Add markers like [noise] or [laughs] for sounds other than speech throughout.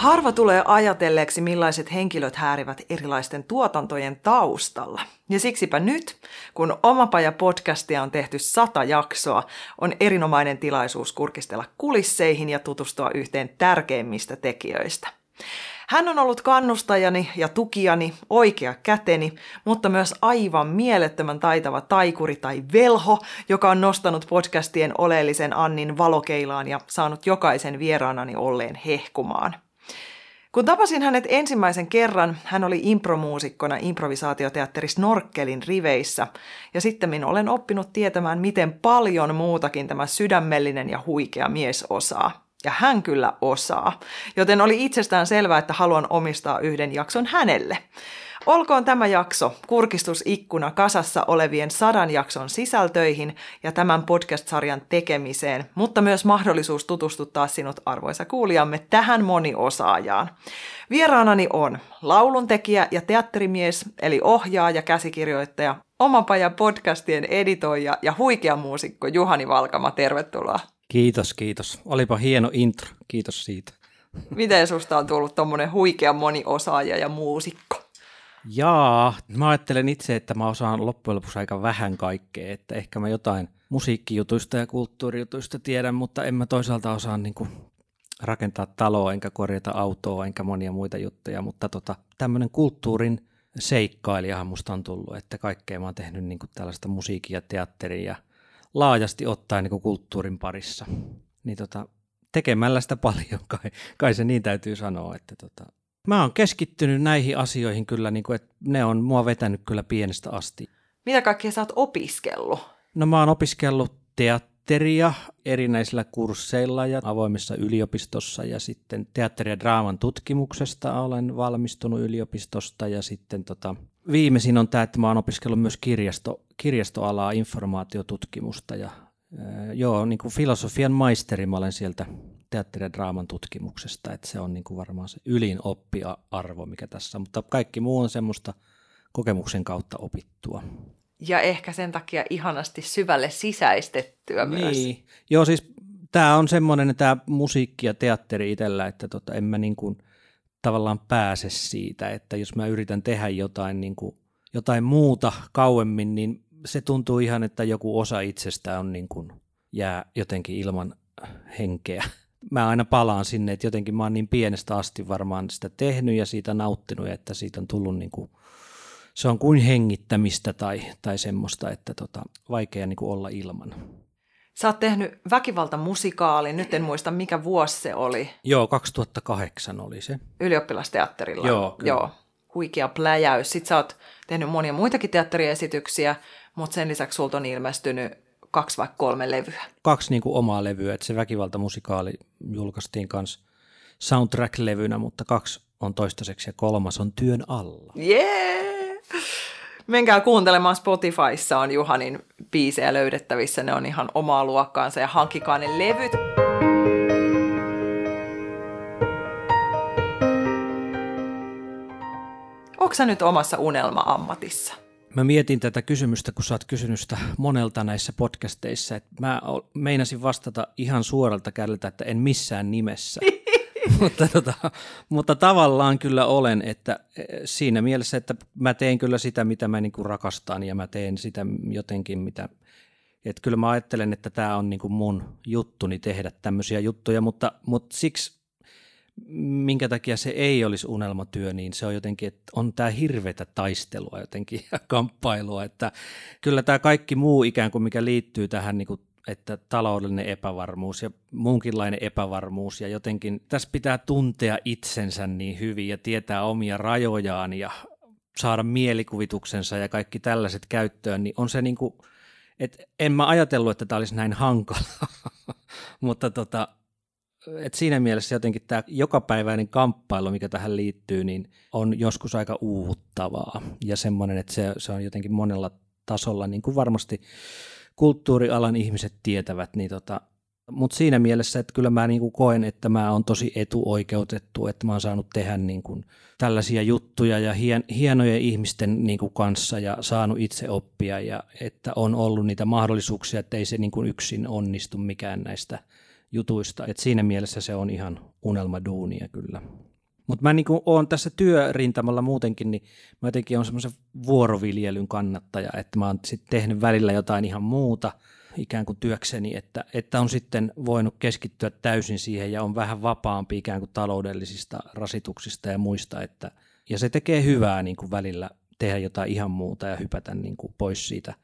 Harva tulee ajatelleeksi, millaiset henkilöt häärivät erilaisten tuotantojen taustalla. Ja siksipä nyt, kun Omapaja podcastia on tehty sata jaksoa, on erinomainen tilaisuus kurkistella kulisseihin ja tutustua yhteen tärkeimmistä tekijöistä. Hän on ollut kannustajani ja tukijani, oikea käteni, mutta myös aivan mielettömän taitava taikuri tai velho, joka on nostanut podcastien oleellisen Annin valokeilaan ja saanut jokaisen vieraanani olleen hehkumaan – kun tapasin hänet ensimmäisen kerran, hän oli impromuusikkona improvisaatioteatteri Snorkelin riveissä, ja sitten olen oppinut tietämään, miten paljon muutakin tämä sydämellinen ja huikea mies osaa. Ja hän kyllä osaa, joten oli itsestään selvää, että haluan omistaa yhden jakson hänelle. Olkoon tämä jakso kurkistusikkuna kasassa olevien sadan jakson sisältöihin ja tämän podcast-sarjan tekemiseen, mutta myös mahdollisuus tutustuttaa sinut arvoisa kuulijamme tähän moniosaajaan. Vieraanani on lauluntekijä ja teatterimies, eli ohjaaja ja käsikirjoittaja, Omapaja podcastien editoija ja huikea muusikko Juhani Valkama. Tervetuloa. Kiitos, kiitos. Olipa hieno intro. Kiitos siitä. Miten susta on tullut tuommoinen huikea moniosaaja ja muusikko? Jaa, mä ajattelen itse, että mä osaan loppujen lopuksi aika vähän kaikkea, että ehkä mä jotain musiikkijutuista ja kulttuurijutuista tiedän, mutta en mä toisaalta osaa niin kuin rakentaa taloa, enkä korjata autoa, enkä monia muita juttuja, mutta tota, tämmöinen kulttuurin seikkailijahan musta on tullut, että kaikkea mä oon tehnyt niin kuin tällaista musiikia ja teatteria ja laajasti ottaen niin kuin kulttuurin parissa. Niin tota, tekemällä sitä paljon, [laughs] kai, kai se niin täytyy sanoa, että tota, Mä oon keskittynyt näihin asioihin kyllä, niin kuin, että ne on mua vetänyt kyllä pienestä asti. Mitä kaikkea sä oot opiskellut? No mä oon opiskellut teatteria erinäisillä kursseilla ja avoimessa yliopistossa ja sitten teatteri- ja draaman tutkimuksesta olen valmistunut yliopistosta ja sitten tota, viimeisin on tämä, että mä oon opiskellut myös kirjasto, kirjastoalaa, informaatiotutkimusta ja joo, niin kuin filosofian maisteri mä olen sieltä teatteri- ja draaman tutkimuksesta, että se on niin kuin varmaan se ylin oppiarvo, mikä tässä on, mutta kaikki muu on semmoista kokemuksen kautta opittua. Ja ehkä sen takia ihanasti syvälle sisäistettyä niin. myös. Joo, siis tämä on semmoinen tämä musiikki ja teatteri itsellä, että tota, en mä niin kuin tavallaan pääse siitä, että jos mä yritän tehdä jotain, niin kuin, jotain muuta kauemmin, niin se tuntuu ihan, että joku osa itsestä on niin kuin, jää jotenkin ilman henkeä mä aina palaan sinne, että jotenkin mä oon niin pienestä asti varmaan sitä tehnyt ja siitä nauttinut, että siitä on tullut niin kuin, se on kuin hengittämistä tai, tai semmoista, että tota, vaikea niin kuin olla ilman. Sä oot tehnyt väkivaltamusikaalin, nyt en muista mikä vuosi se oli. Joo, 2008 oli se. Ylioppilasteatterilla. Joo, kyllä. Joo, huikea pläjäys. Sitten sä oot tehnyt monia muitakin teatteriesityksiä, mutta sen lisäksi sulta on ilmestynyt kaksi vai kolme levyä. Kaksi niin kuin omaa levyä, että se väkivaltamusikaali julkaistiin kanssa soundtrack-levynä, mutta kaksi on toistaiseksi ja kolmas on työn alla. Jee! Yeah! Menkää kuuntelemaan Spotifyssa on Juhanin biisejä löydettävissä, ne on ihan omaa luokkaansa ja hankkikaa ne levyt. Onko sä nyt omassa unelma-ammatissa? Mä mietin tätä kysymystä, kun sä oot kysynyt sitä monelta näissä podcasteissa, että mä meinasin vastata ihan suoralta kädeltä, että en missään nimessä. [laughs] mutta, tota, mutta tavallaan kyllä olen, että e, siinä mielessä, että mä teen kyllä sitä, mitä mä niin kuin rakastan ja mä teen sitä jotenkin, mitä, että kyllä mä ajattelen, että tämä on niin kuin mun juttuni tehdä tämmöisiä juttuja, mutta, mutta siksi minkä takia se ei olisi unelmatyö, niin se on jotenkin, että on tämä hirveätä taistelua jotenkin ja kamppailua, että kyllä tämä kaikki muu ikään kuin mikä liittyy tähän niin kuin että taloudellinen epävarmuus ja muunkinlainen epävarmuus ja jotenkin tässä pitää tuntea itsensä niin hyvin ja tietää omia rajojaan ja saada mielikuvituksensa ja kaikki tällaiset käyttöön, niin on se niin kuin, että en mä ajatellut, että tämä olisi näin hankala, [laughs] mutta tota, et siinä mielessä jotenkin tämä jokapäiväinen kamppailu, mikä tähän liittyy, niin on joskus aika uuvuttavaa. Ja semmoinen, että se, se on jotenkin monella tasolla, niin kuin varmasti kulttuurialan ihmiset tietävät, niin tota, mutta siinä mielessä, että kyllä mä niin kuin koen, että mä oon tosi etuoikeutettu, että mä oon saanut tehdä niin kuin tällaisia juttuja ja hien, hienojen ihmisten niin kuin kanssa ja saanut itse oppia ja että on ollut niitä mahdollisuuksia, että ei se niin kuin yksin onnistu mikään näistä jutuista. Et siinä mielessä se on ihan unelmaduunia kyllä. Mutta mä niinku oon tässä työrintamalla muutenkin, niin mä jotenkin on semmoisen vuoroviljelyn kannattaja, että mä oon sitten tehnyt välillä jotain ihan muuta ikään kuin työkseni, että, että on sitten voinut keskittyä täysin siihen ja on vähän vapaampi ikään kuin taloudellisista rasituksista ja muista, että, ja se tekee hyvää niin kuin välillä tehdä jotain ihan muuta ja hypätä niin kuin pois siitä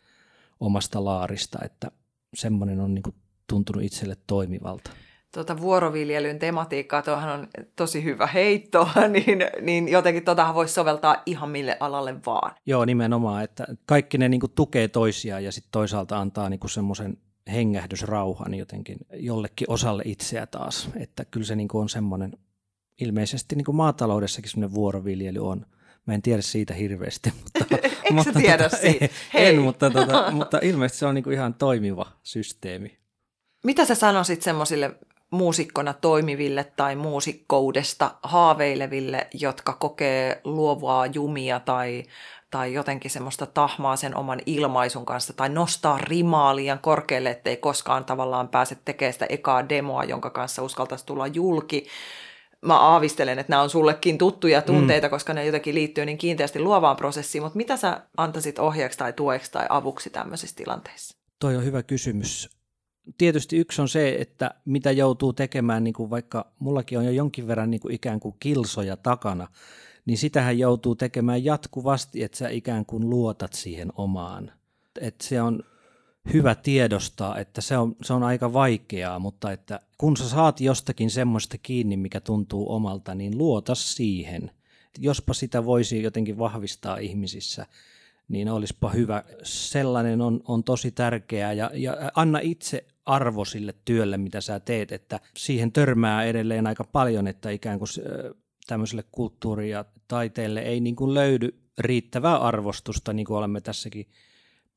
omasta laarista, että semmoinen on niin kuin tuntunut itselle toimivalta tuota vuoroviljelyn tematiikkaa, tuohan on tosi hyvä heitto, [laughs] niin, niin jotenkin tuotahan voisi soveltaa ihan mille alalle vaan. Joo, nimenomaan, että kaikki ne niin kuin tukee toisiaan ja sitten toisaalta antaa niin semmoisen hengähdysrauhan jotenkin jollekin osalle itseä taas, että kyllä se niin kuin on semmoinen, ilmeisesti niin kuin maataloudessakin semmoinen vuoroviljely on, Mä en tiedä siitä hirveästi. [laughs] Mutta, Eikö mutta, tiedä tota, siitä? Hei. En, mutta, tota, [laughs] mutta ilmeisesti se on niin kuin ihan toimiva systeemi. Mitä sä sanoisit semmoisille muusikkona toimiville tai muusikkoudesta haaveileville, jotka kokee luovaa jumia tai, tai jotenkin semmoista tahmaa sen oman ilmaisun kanssa tai nostaa rimaa liian korkealle, ettei koskaan tavallaan pääse tekemään sitä ekaa demoa, jonka kanssa uskaltaisi tulla julki. Mä aavistelen, että nämä on sullekin tuttuja tunteita, mm. koska ne jotenkin liittyy niin kiinteästi luovaan prosessiin, mutta mitä sä antaisit ohjeeksi tai tueksi tai avuksi tämmöisissä tilanteissa? Toi on hyvä kysymys tietysti yksi on se, että mitä joutuu tekemään, niin kuin vaikka mullakin on jo jonkin verran niin kuin ikään kuin kilsoja takana, niin sitähän joutuu tekemään jatkuvasti, että sä ikään kuin luotat siihen omaan. Että se on hyvä tiedostaa, että se on, se on aika vaikeaa, mutta että kun sä saat jostakin semmoista kiinni, mikä tuntuu omalta, niin luota siihen. Jospa sitä voisi jotenkin vahvistaa ihmisissä, niin olisipa hyvä. Sellainen on, on tosi tärkeää ja, ja anna itse arvo sille työlle, mitä sä teet, että siihen törmää edelleen aika paljon, että ikään kuin tämmöiselle kulttuuri- ja taiteelle ei niin kuin löydy riittävää arvostusta, niin kuin olemme tässäkin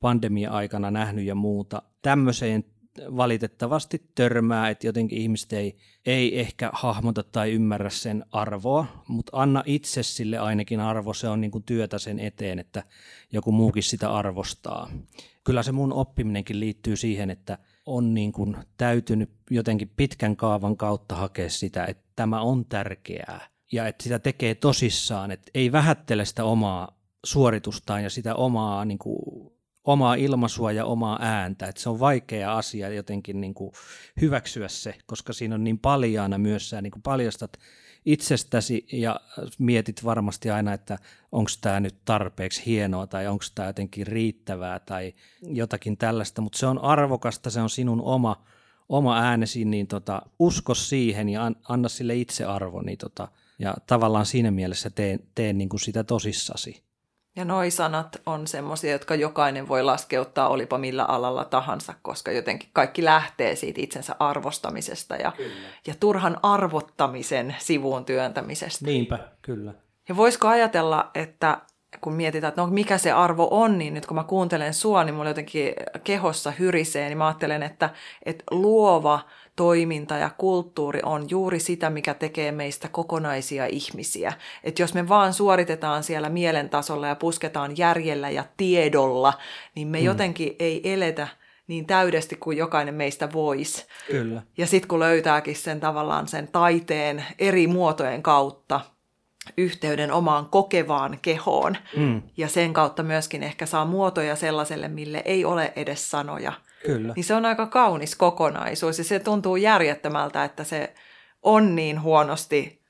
pandemia-aikana nähnyt ja muuta. Tämmöiseen valitettavasti törmää, että jotenkin ihmiset ei, ei ehkä hahmota tai ymmärrä sen arvoa, mutta anna itse sille ainakin arvo, se on niin kuin työtä sen eteen, että joku muukin sitä arvostaa. Kyllä se mun oppiminenkin liittyy siihen, että on niin kuin täytynyt jotenkin pitkän kaavan kautta hakea sitä, että tämä on tärkeää ja että sitä tekee tosissaan, että ei vähättele sitä omaa suoritustaan ja sitä omaa, niin kuin, omaa ilmaisua ja omaa ääntä. Että se on vaikea asia jotenkin niin kuin hyväksyä se, koska siinä on niin paljaana myös sä niin kuin paljastat itsestäsi ja mietit varmasti aina, että onko tämä nyt tarpeeksi hienoa tai onko tämä jotenkin riittävää tai jotakin tällaista, mutta se on arvokasta, se on sinun oma, oma äänesi, niin tota, usko siihen ja an, anna sille itse arvo, niin tota, ja tavallaan siinä mielessä teen, teen niin kuin sitä tosissasi. Ja noi sanat on semmoisia, jotka jokainen voi laskeuttaa olipa millä alalla tahansa, koska jotenkin kaikki lähtee siitä itsensä arvostamisesta ja, ja turhan arvottamisen sivuun työntämisestä. Niinpä, kyllä. Ja voisiko ajatella, että kun mietitään, että no mikä se arvo on, niin nyt kun mä kuuntelen sua, niin mulla jotenkin kehossa hyrisee, niin mä ajattelen, että, että luova toiminta ja kulttuuri on juuri sitä, mikä tekee meistä kokonaisia ihmisiä. Että jos me vaan suoritetaan siellä mielen tasolla ja pusketaan järjellä ja tiedolla, niin me hmm. jotenkin ei eletä niin täydesti kuin jokainen meistä voisi. Kyllä. Ja sitten kun löytääkin sen tavallaan sen taiteen eri muotojen kautta, yhteyden omaan kokevaan kehoon. Mm. Ja sen kautta myöskin ehkä saa muotoja sellaiselle, mille ei ole edes sanoja. Kyllä. Niin se on aika kaunis kokonaisuus ja se tuntuu järjettömältä, että se on niin huonosti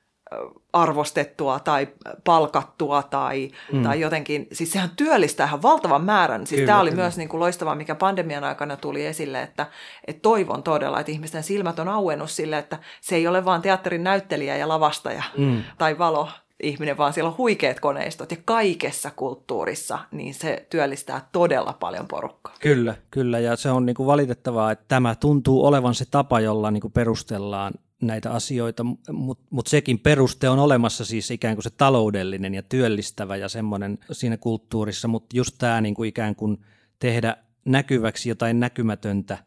arvostettua tai palkattua tai, mm. tai jotenkin, siis sehän työllistää ihan valtavan määrän. Siis tämä oli kyllä. myös niin kuin loistavaa, mikä pandemian aikana tuli esille, että, että toivon todella, että ihmisten silmät on auennut sille, että se ei ole vaan teatterin näyttelijä ja lavastaja mm. tai valo, ihminen, vaan siellä on huikeat koneistot ja kaikessa kulttuurissa, niin se työllistää todella paljon porukkaa. Kyllä, kyllä. Ja se on niin kuin valitettavaa, että tämä tuntuu olevan se tapa, jolla niin kuin perustellaan näitä asioita, mutta mut sekin peruste on olemassa siis ikään kuin se taloudellinen ja työllistävä ja semmoinen siinä kulttuurissa, mutta just tämä niin kuin ikään kuin tehdä näkyväksi jotain näkymätöntä,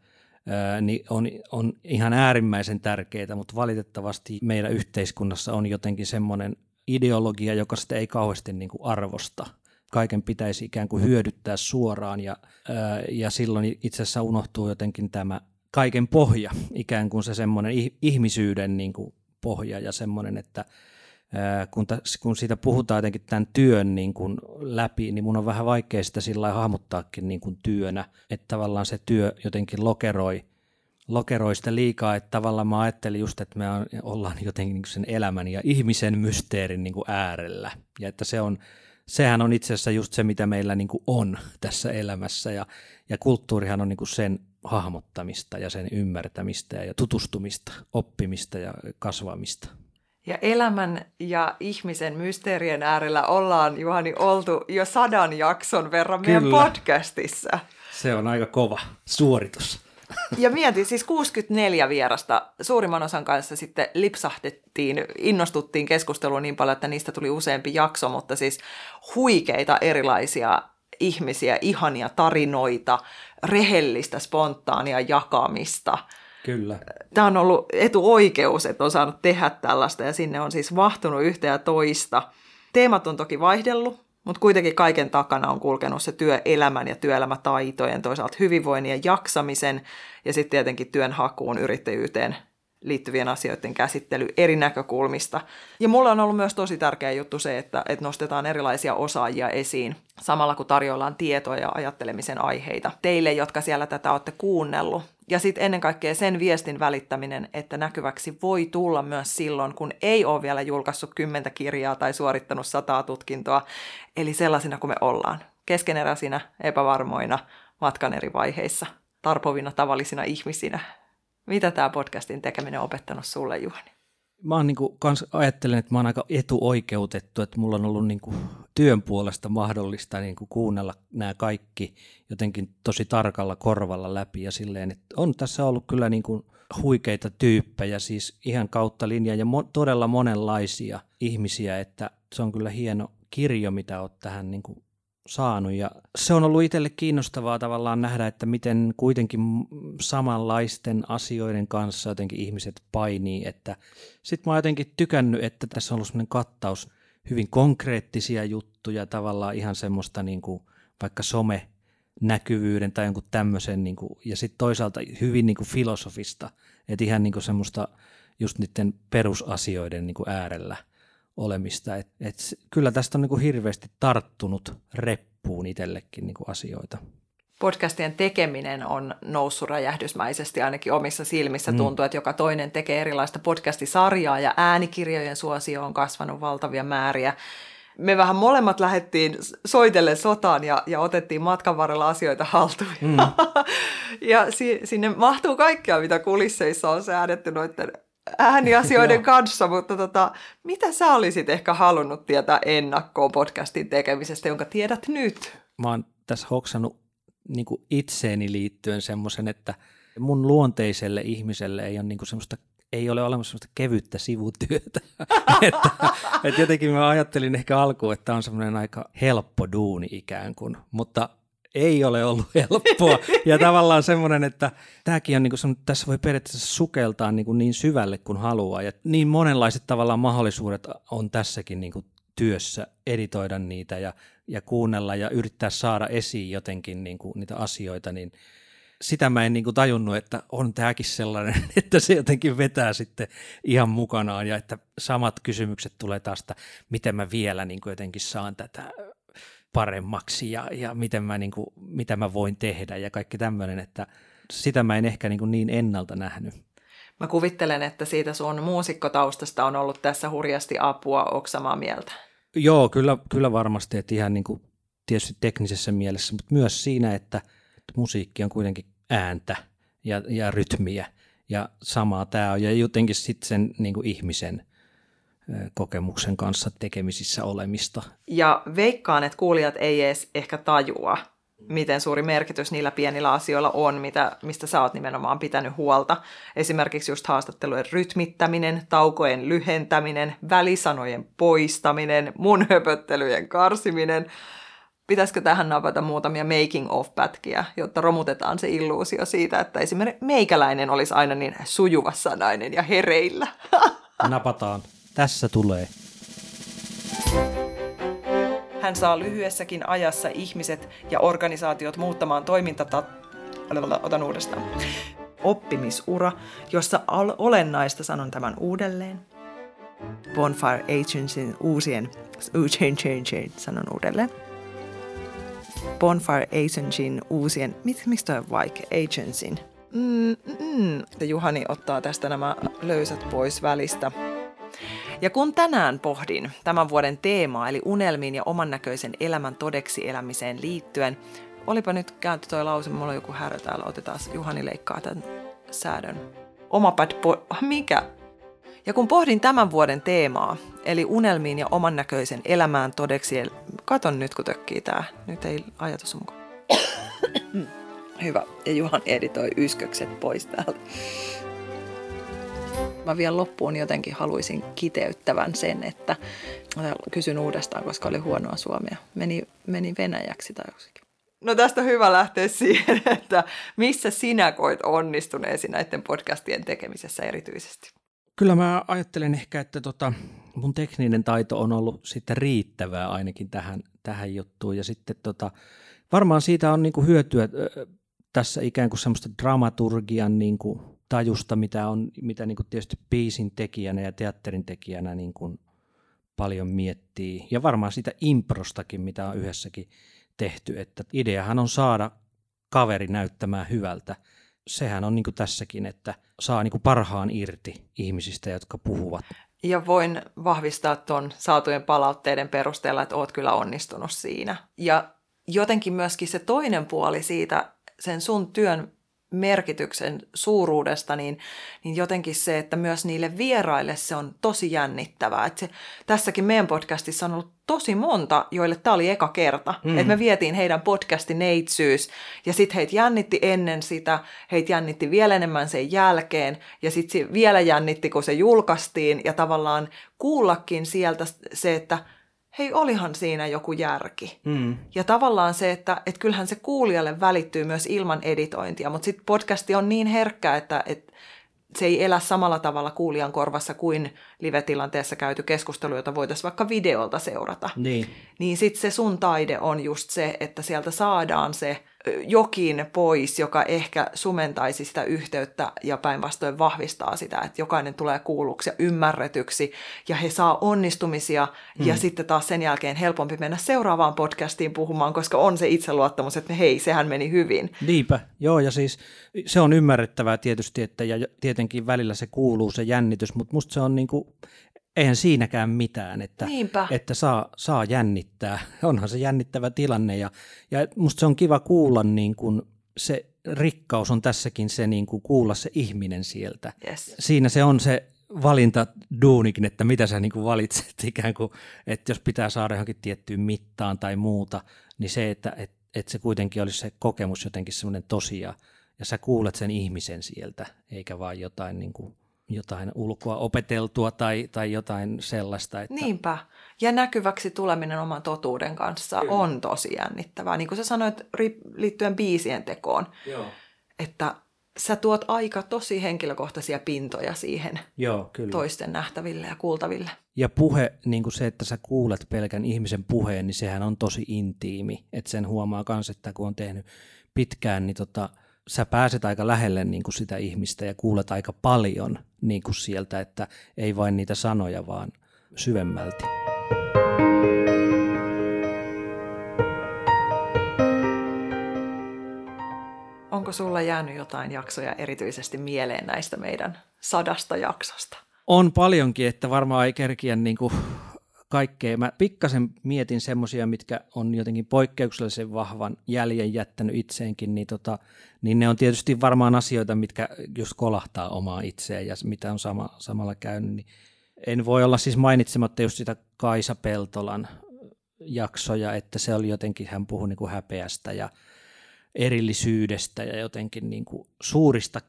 niin on, on ihan äärimmäisen tärkeää, mutta valitettavasti meidän yhteiskunnassa on jotenkin semmoinen ideologia, joka sitä ei kauheasti niin kuin arvosta. Kaiken pitäisi ikään kuin hyödyttää suoraan ja, ää, ja silloin itse asiassa unohtuu jotenkin tämä kaiken pohja, ikään kuin se semmoinen ihmisyyden niin kuin pohja ja semmoinen, että kun, ta, kun siitä puhutaan jotenkin tämän työn niin kuin läpi, niin mun on vähän vaikea sitä sillä hahmottaakin niin kuin työnä, että tavallaan se työ jotenkin lokeroi, lokeroi sitä liikaa, että tavallaan mä ajattelin just, että me ollaan jotenkin niin sen elämän ja ihmisen mysteerin niin kuin äärellä, ja että se on, sehän on itse asiassa just se, mitä meillä niin kuin on tässä elämässä, ja, ja kulttuurihan on niin kuin sen hahmottamista ja sen ymmärtämistä ja tutustumista, oppimista ja kasvamista. Ja elämän ja ihmisen mysteerien äärellä ollaan, Juhani, oltu jo sadan jakson verran Kyllä. meidän podcastissa. Se on aika kova suoritus. Ja mietin, siis 64 vierasta suurimman osan kanssa sitten lipsahtettiin, innostuttiin keskusteluun niin paljon, että niistä tuli useampi jakso, mutta siis huikeita erilaisia ihmisiä, ihania tarinoita, rehellistä, spontaania jakamista. Kyllä. Tämä on ollut etuoikeus, että on saanut tehdä tällaista ja sinne on siis vahtunut yhtä ja toista. Teemat on toki vaihdellut, mutta kuitenkin kaiken takana on kulkenut se työelämän ja työelämätaitojen, toisaalta hyvinvoinnin ja jaksamisen ja sitten tietenkin työn hakuun, yrittäjyyteen liittyvien asioiden käsittely eri näkökulmista. Ja mulla on ollut myös tosi tärkeä juttu se, että, että nostetaan erilaisia osaajia esiin samalla kun tarjoillaan tietoa ja ajattelemisen aiheita teille, jotka siellä tätä olette kuunnellut. Ja sitten ennen kaikkea sen viestin välittäminen, että näkyväksi voi tulla myös silloin, kun ei ole vielä julkaissut kymmentä kirjaa tai suorittanut sataa tutkintoa. Eli sellaisina kuin me ollaan. Keskeneräisinä, epävarmoina, matkan eri vaiheissa, tarpovina tavallisina ihmisinä, mitä tämä podcastin tekeminen on opettanut sulle, Juhani? Mä oon niinku kans ajattelen, että mä oon aika etuoikeutettu, että mulla on ollut niinku työn puolesta mahdollista niinku kuunnella nämä kaikki jotenkin tosi tarkalla korvalla läpi ja silleen, että on tässä ollut kyllä niinku huikeita tyyppejä, siis ihan kautta linjaa ja mo- todella monenlaisia ihmisiä, että se on kyllä hieno kirjo, mitä oot tähän niinku saanut. Ja se on ollut itselle kiinnostavaa tavallaan nähdä, että miten kuitenkin samanlaisten asioiden kanssa jotenkin ihmiset painii, että sitten mä oon jotenkin tykännyt, että tässä on ollut semmoinen kattaus hyvin konkreettisia juttuja, tavallaan ihan semmoista niin kuin vaikka some näkyvyyden tai jonkun tämmöisen, niin kuin, ja sitten toisaalta hyvin niin kuin filosofista, että ihan niin kuin semmoista just niiden perusasioiden niin kuin äärellä – olemista. Et, et kyllä tästä on niin kuin hirveästi tarttunut reppuun itsellekin niin kuin asioita. Podcastien tekeminen on noussut räjähdysmäisesti ainakin omissa silmissä. Mm. Tuntuu, että joka toinen tekee erilaista podcastisarjaa ja äänikirjojen suosio on kasvanut valtavia määriä. Me vähän molemmat lähdettiin soitelle sotaan ja, ja otettiin matkan varrella asioita haltuun. Mm. [laughs] ja si, sinne mahtuu kaikkea, mitä kulisseissa on säädetty noiden ääniasioiden [laughs] kanssa, mutta tota, mitä sä olisit ehkä halunnut tietää ennakkoon podcastin tekemisestä, jonka tiedät nyt? Mä oon tässä hoksannut niin itseeni liittyen semmoisen, että mun luonteiselle ihmiselle ei ole niin semmoista ei ole olemassa sellaista kevyttä sivutyötä. [laughs] että, että jotenkin mä ajattelin ehkä alkuun, että on semmoinen aika helppo duuni ikään kuin, mutta ei ole ollut [laughs] helppoa. Ja tavallaan semmoinen, että tämäkin on niin kuin, tässä voi periaatteessa sukeltaa niin, kuin niin syvälle kuin haluaa. Ja niin monenlaiset tavallaan mahdollisuudet on tässäkin niin kuin työssä editoida niitä ja, ja kuunnella ja yrittää saada esiin jotenkin niin kuin niitä asioita, niin sitä mä en niin kuin tajunnut, että on tämäkin sellainen, [laughs] että se jotenkin vetää sitten ihan mukanaan ja että samat kysymykset tulee taas, miten mä vielä niin kuin jotenkin saan tätä paremmaksi ja, ja miten mä, niin kuin, mitä mä voin tehdä ja kaikki tämmöinen, että sitä mä en ehkä niin, kuin niin ennalta nähnyt. Mä kuvittelen, että siitä sun muusikkotaustasta on ollut tässä hurjasti apua, onko samaa mieltä? Joo, kyllä, kyllä varmasti, että ihan niin kuin tietysti teknisessä mielessä, mutta myös siinä, että musiikki on kuitenkin ääntä ja, ja rytmiä ja samaa tämä on ja jotenkin sitten sen niin kuin ihmisen – kokemuksen kanssa tekemisissä olemista. Ja veikkaan, että kuulijat ei edes ehkä tajua, miten suuri merkitys niillä pienillä asioilla on, mitä, mistä sä oot nimenomaan pitänyt huolta. Esimerkiksi just haastattelujen rytmittäminen, taukojen lyhentäminen, välisanojen poistaminen, mun [laughs] höpöttelyjen karsiminen. Pitäisikö tähän napata muutamia making of-pätkiä, jotta romutetaan se illuusio siitä, että esimerkiksi meikäläinen olisi aina niin sujuvassa ja hereillä. [laughs] Napataan. Tässä tulee. Hän saa lyhyessäkin ajassa ihmiset ja organisaatiot muuttamaan toimintata... Otan uudestaan. Oppimisura, jossa olennaista, sanon tämän uudelleen. Bonfire Agencyn uusien... Chain, chain, chain, sanon uudelleen. Bonfire Agencyn uusien... Miksi toi on vaikea? Agencyn. Mm, mm, mm. Juhani ottaa tästä nämä löysät pois välistä. Ja kun tänään pohdin tämän vuoden teemaa, eli unelmiin ja oman näköisen elämän todeksi elämiseen liittyen, olipa nyt kääntö toi lause, mulla on joku härö täällä, otetaan Juhani leikkaa tämän säädön. Omapad po- mikä? Ja kun pohdin tämän vuoden teemaa, eli unelmiin ja oman näköisen elämään todeksi, katon nyt kun tökkii tää, nyt ei ajatus mukaan. Hyvä, ja Juhan editoi yskökset pois täältä. Mä vielä loppuun jotenkin haluaisin kiteyttävän sen, että kysyn uudestaan, koska oli huonoa suomea. Meni, meni venäjäksi tai josikin. No tästä on hyvä lähteä siihen, [laughs] että missä sinä koit onnistuneesi näiden podcastien tekemisessä erityisesti? Kyllä mä ajattelen ehkä, että tota, mun tekninen taito on ollut sitten riittävää ainakin tähän, tähän juttuun. Ja sitten tota, varmaan siitä on niinku hyötyä tässä ikään kuin semmoista dramaturgian niinku tajusta, mitä, on, mitä niin kuin tietysti biisin tekijänä ja teatterin tekijänä niin kuin paljon miettii. Ja varmaan sitä improstakin, mitä on yhdessäkin tehty. Että ideahan on saada kaveri näyttämään hyvältä. Sehän on niin kuin tässäkin, että saa niin kuin parhaan irti ihmisistä, jotka puhuvat. Ja voin vahvistaa tuon saatujen palautteiden perusteella, että oot kyllä onnistunut siinä. Ja jotenkin myöskin se toinen puoli siitä, sen sun työn merkityksen suuruudesta, niin, niin jotenkin se, että myös niille vieraille se on tosi jännittävää. Että se, tässäkin meidän podcastissa on ollut tosi monta, joille tämä oli eka kerta. Mm. Että me vietiin heidän podcastin neitsyys ja sitten heitä jännitti ennen sitä, heitä jännitti vielä enemmän sen jälkeen ja sitten vielä jännitti, kun se julkaistiin ja tavallaan kuullakin sieltä se, että – hei, olihan siinä joku järki. Mm. Ja tavallaan se, että et kyllähän se kuulijalle välittyy myös ilman editointia, mutta sitten podcasti on niin herkkä, että et se ei elä samalla tavalla kuulijan korvassa kuin live-tilanteessa käyty keskustelu, jota voitaisiin vaikka videolta seurata. Niin, niin sitten se sun taide on just se, että sieltä saadaan se jokin pois, joka ehkä sumentaisi sitä yhteyttä ja päinvastoin vahvistaa sitä, että jokainen tulee kuulluksi ja ymmärretyksi ja he saa onnistumisia mm. ja sitten taas sen jälkeen helpompi mennä seuraavaan podcastiin puhumaan, koska on se itseluottamus, että hei, sehän meni hyvin. Niinpä, joo ja siis se on ymmärrettävää tietysti, että ja tietenkin välillä se kuuluu se jännitys, mutta musta se on niinku eihän siinäkään mitään, että, että saa, saa jännittää. [laughs] Onhan se jännittävä tilanne ja, ja musta se on kiva kuulla niin kuin se rikkaus on tässäkin se niin kuin kuulla se ihminen sieltä. Yes. Siinä se on se valinta duunikin, että mitä sä niin kuin valitset [laughs] ikään kuin, että jos pitää saada johonkin tiettyyn mittaan tai muuta, niin se, että et, et se kuitenkin olisi se kokemus jotenkin semmoinen tosia ja sä kuulet sen ihmisen sieltä, eikä vain jotain niin kuin jotain ulkoa opeteltua tai, tai jotain sellaista. Että... Niinpä. Ja näkyväksi tuleminen oman totuuden kanssa Kyllä. on tosi jännittävää. Niin kuin sä sanoit liittyen biisien tekoon, Joo. että sä tuot aika tosi henkilökohtaisia pintoja siihen Joo, kyllä. toisten nähtäville ja kuultaville. Ja puhe, niin kuin se, että sä kuulet pelkän ihmisen puheen, niin sehän on tosi intiimi. Että sen huomaa myös, että kun on tehnyt pitkään, niin tota, sä pääset aika lähelle niin kuin sitä ihmistä ja kuulet aika paljon niin kuin sieltä, että ei vain niitä sanoja, vaan syvemmälti. Onko sulla jäänyt jotain jaksoja erityisesti mieleen näistä meidän sadasta jaksosta? On paljonkin, että varmaan ei kerkiä niin kuin kaikkea. Mä pikkasen mietin semmoisia, mitkä on jotenkin poikkeuksellisen vahvan jäljen jättänyt itseenkin, niin, tota, niin ne on tietysti varmaan asioita, mitkä just kolahtaa omaa itseään ja mitä on sama, samalla käynyt. Niin en voi olla siis mainitsematta just sitä Kaisa Peltolan jaksoja, että se oli jotenkin, hän puhui niin kuin häpeästä ja erillisyydestä ja jotenkin niin kuin suurista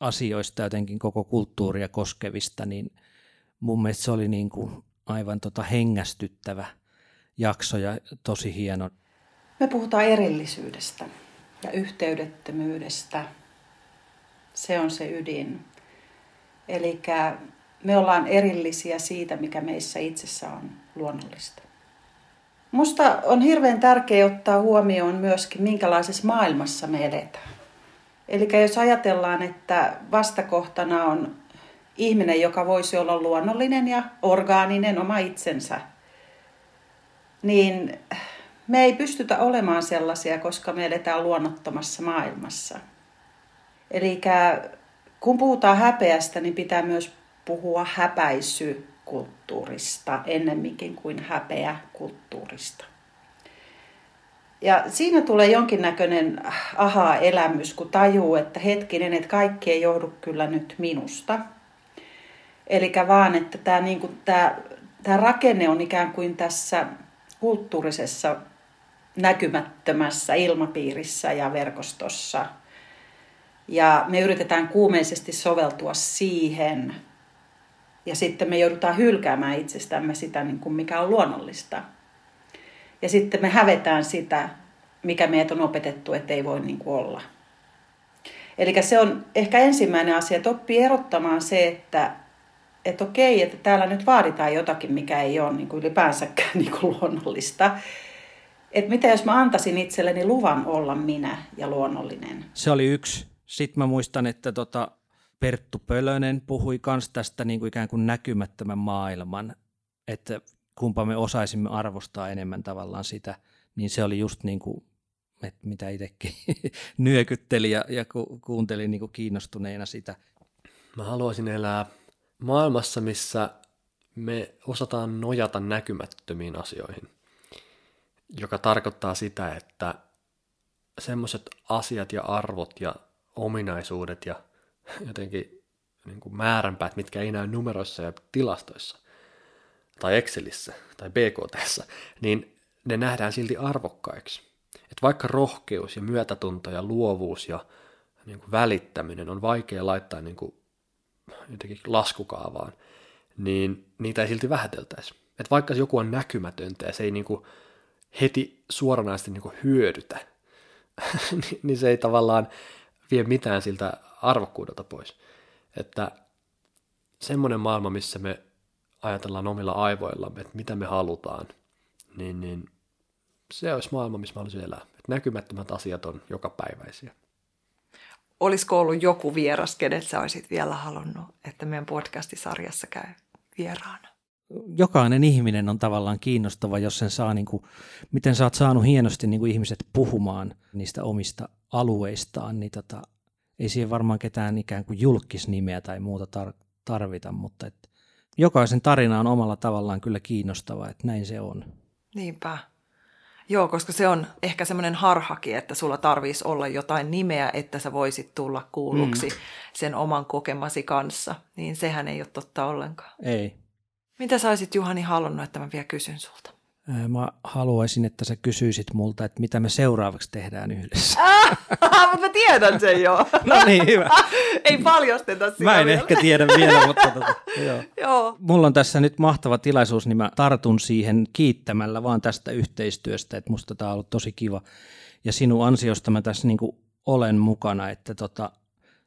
asioista jotenkin koko kulttuuria koskevista, niin mun mielestä se oli niin kuin aivan tota hengästyttävä jakso ja tosi hieno. Me puhutaan erillisyydestä ja yhteydettömyydestä. Se on se ydin. Eli me ollaan erillisiä siitä, mikä meissä itsessä on luonnollista. Musta on hirveän tärkeää ottaa huomioon myöskin, minkälaisessa maailmassa me eletään. Eli jos ajatellaan, että vastakohtana on ihminen, joka voisi olla luonnollinen ja orgaaninen oma itsensä, niin me ei pystytä olemaan sellaisia, koska me eletään luonnottomassa maailmassa. Eli kun puhutaan häpeästä, niin pitää myös puhua häpäisykulttuurista ennemminkin kuin häpeäkulttuurista. Ja siinä tulee jonkinnäköinen aha-elämys, kun tajuu, että hetkinen, että kaikki ei johdu kyllä nyt minusta. Eli vaan, että tämä, niin kuin, tämä, tämä rakenne on ikään kuin tässä kulttuurisessa näkymättömässä ilmapiirissä ja verkostossa. Ja me yritetään kuumeisesti soveltua siihen. Ja sitten me joudutaan hylkäämään itsestämme sitä, niin kuin mikä on luonnollista. Ja sitten me hävetään sitä, mikä meitä on opetettu, että ei voi niin kuin olla. Eli se on ehkä ensimmäinen asia, että oppii erottamaan se, että, että okei, että täällä nyt vaaditaan jotakin, mikä ei ole niin kuin ylipäänsäkään [laughs] niin kuin luonnollista. Että mitä jos mä antaisin itselleni luvan olla minä ja luonnollinen? Se oli yksi. Sitten mä muistan, että tota Perttu Pölönen puhui myös tästä niin kuin ikään kuin näkymättömän maailman, että kumpa me osaisimme arvostaa enemmän tavallaan sitä, niin se oli just niin kuin, että mitä itsekin [laughs] nyökytteli ja, ja ku, kuuntelin niin kuin kiinnostuneena sitä. Mä haluaisin elää maailmassa, missä me osataan nojata näkymättömiin asioihin, joka tarkoittaa sitä, että semmoiset asiat ja arvot ja ominaisuudet ja jotenkin niin kuin määränpäät, mitkä ei näy numeroissa ja tilastoissa, tai Excelissä tai BKTssä, niin ne nähdään silti arvokkaiksi. Et vaikka rohkeus ja myötätunto ja luovuus ja niin kuin välittäminen on vaikea laittaa niin kuin jotenkin laskukaavaan, niin niitä ei silti vähäteltäisi. Et vaikka joku on näkymätöntä ja se ei niin kuin heti suoranaisesti [laughs] niin kuin hyödytä, niin se ei tavallaan vie mitään siltä arvokkuudelta pois. Että semmoinen maailma, missä me ajatellaan omilla aivoillamme, että mitä me halutaan, niin, niin se olisi maailma, missä mä haluaisin elää. Että näkymättömät asiat on jokapäiväisiä. Olisiko ollut joku vieras, kenet sä olisit vielä halunnut, että meidän podcastisarjassa käy vieraana? Jokainen ihminen on tavallaan kiinnostava, jos sen saa, niin kuin, miten sä oot saanut hienosti niin kuin ihmiset puhumaan niistä omista alueistaan, niin tota, ei siihen varmaan ketään ikään kuin julkisnimeä tai muuta tar- tarvita, mutta et jokaisen tarina on omalla tavallaan kyllä kiinnostava, että näin se on. Niinpä. Joo, koska se on ehkä semmoinen harhakin, että sulla tarvitsisi olla jotain nimeä, että sä voisit tulla kuulluksi mm. sen oman kokemasi kanssa. Niin sehän ei ole totta ollenkaan. Ei. Mitä sä olisit Juhani halunnut, että mä vielä kysyn sulta? Mä haluaisin, että sä kysyisit multa, että mitä me seuraavaksi tehdään yhdessä. Ah, [laughs] mutta mä tiedän sen jo. [laughs] no niin, hyvä. [laughs] Ei paljasteta sitä Mä en vielä. ehkä tiedä vielä, mutta tota, joo. Joo. Mulla on tässä nyt mahtava tilaisuus, niin mä tartun siihen kiittämällä vaan tästä yhteistyöstä, että musta tämä on ollut tosi kiva. Ja sinun ansiosta mä tässä niin olen mukana, että tota,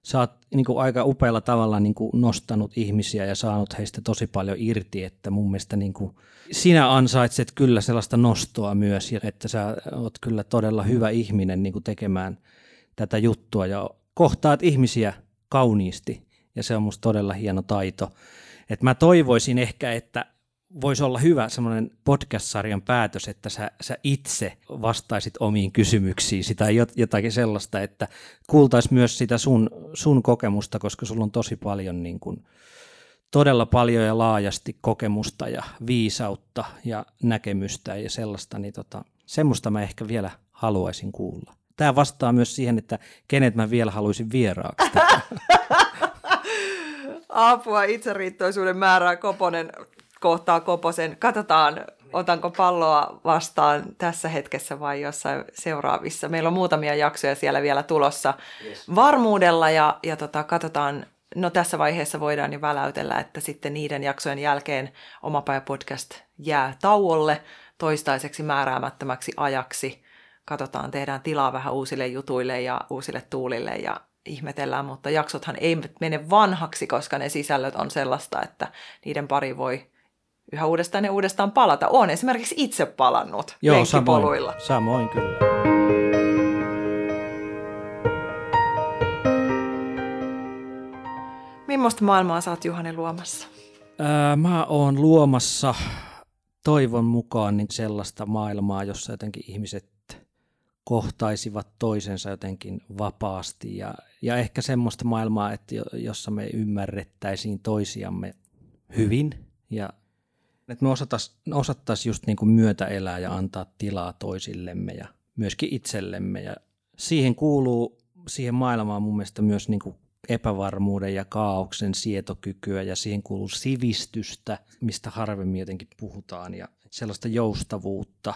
sä oot niin kuin aika upealla tavalla niin kuin nostanut ihmisiä ja saanut heistä tosi paljon irti, että mun mielestä niin kuin sinä ansaitset kyllä sellaista nostoa myös, että sä oot kyllä todella hyvä ihminen niin kuin tekemään tätä juttua ja kohtaat ihmisiä kauniisti, ja se on musta todella hieno taito. Et mä toivoisin ehkä, että voisi olla hyvä semmoinen podcast-sarjan päätös, että sä, sä itse vastaisit omiin kysymyksiin tai jotakin sellaista, että kuultaisi myös sitä sun, sun kokemusta, koska sulla on tosi paljon niin kuin, todella paljon ja laajasti kokemusta ja viisautta ja näkemystä ja sellaista, niin tota, semmoista mä ehkä vielä haluaisin kuulla. Tämä vastaa myös siihen, että kenet mä vielä haluaisin vieraaksi. [laughs] Apua itseriittoisuuden määrää Koponen kohtaa Koposen. Katsotaan, otanko palloa vastaan tässä hetkessä vai jossain seuraavissa. Meillä on muutamia jaksoja siellä vielä tulossa yes. varmuudella ja, ja tota, katsotaan, no tässä vaiheessa voidaan jo väläytellä, että sitten niiden jaksojen jälkeen Omapäivä podcast jää tauolle toistaiseksi määräämättömäksi ajaksi. Katsotaan, tehdään tilaa vähän uusille jutuille ja uusille tuulille ja ihmetellään, mutta jaksothan ei mene vanhaksi, koska ne sisällöt on sellaista, että niiden pari voi yhä uudestaan ja uudestaan palata. Olen esimerkiksi itse palannut Joo, samoin, samoin kyllä. Millaista maailmaa sä oot Juhani luomassa? Öö, mä oon luomassa toivon mukaan niin sellaista maailmaa, jossa jotenkin ihmiset kohtaisivat toisensa jotenkin vapaasti ja, ja ehkä semmoista maailmaa, että jossa me ymmärrettäisiin toisiamme hyvin ja että me osattaisiin osattais just niin kuin myötä elää ja antaa tilaa toisillemme ja myöskin itsellemme. Ja siihen kuuluu siihen maailmaan mun mielestä myös niin kuin epävarmuuden ja kaauksen sietokykyä ja siihen kuuluu sivistystä, mistä harvemmin jotenkin puhutaan ja sellaista joustavuutta.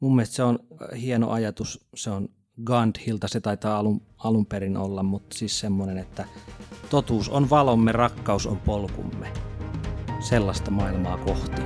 Mun mielestä se on hieno ajatus, se on Gandhilta, se taitaa alun, alun perin olla, mutta siis semmoinen, että totuus on valomme, rakkaus on polkumme sellaista maailmaa kohti.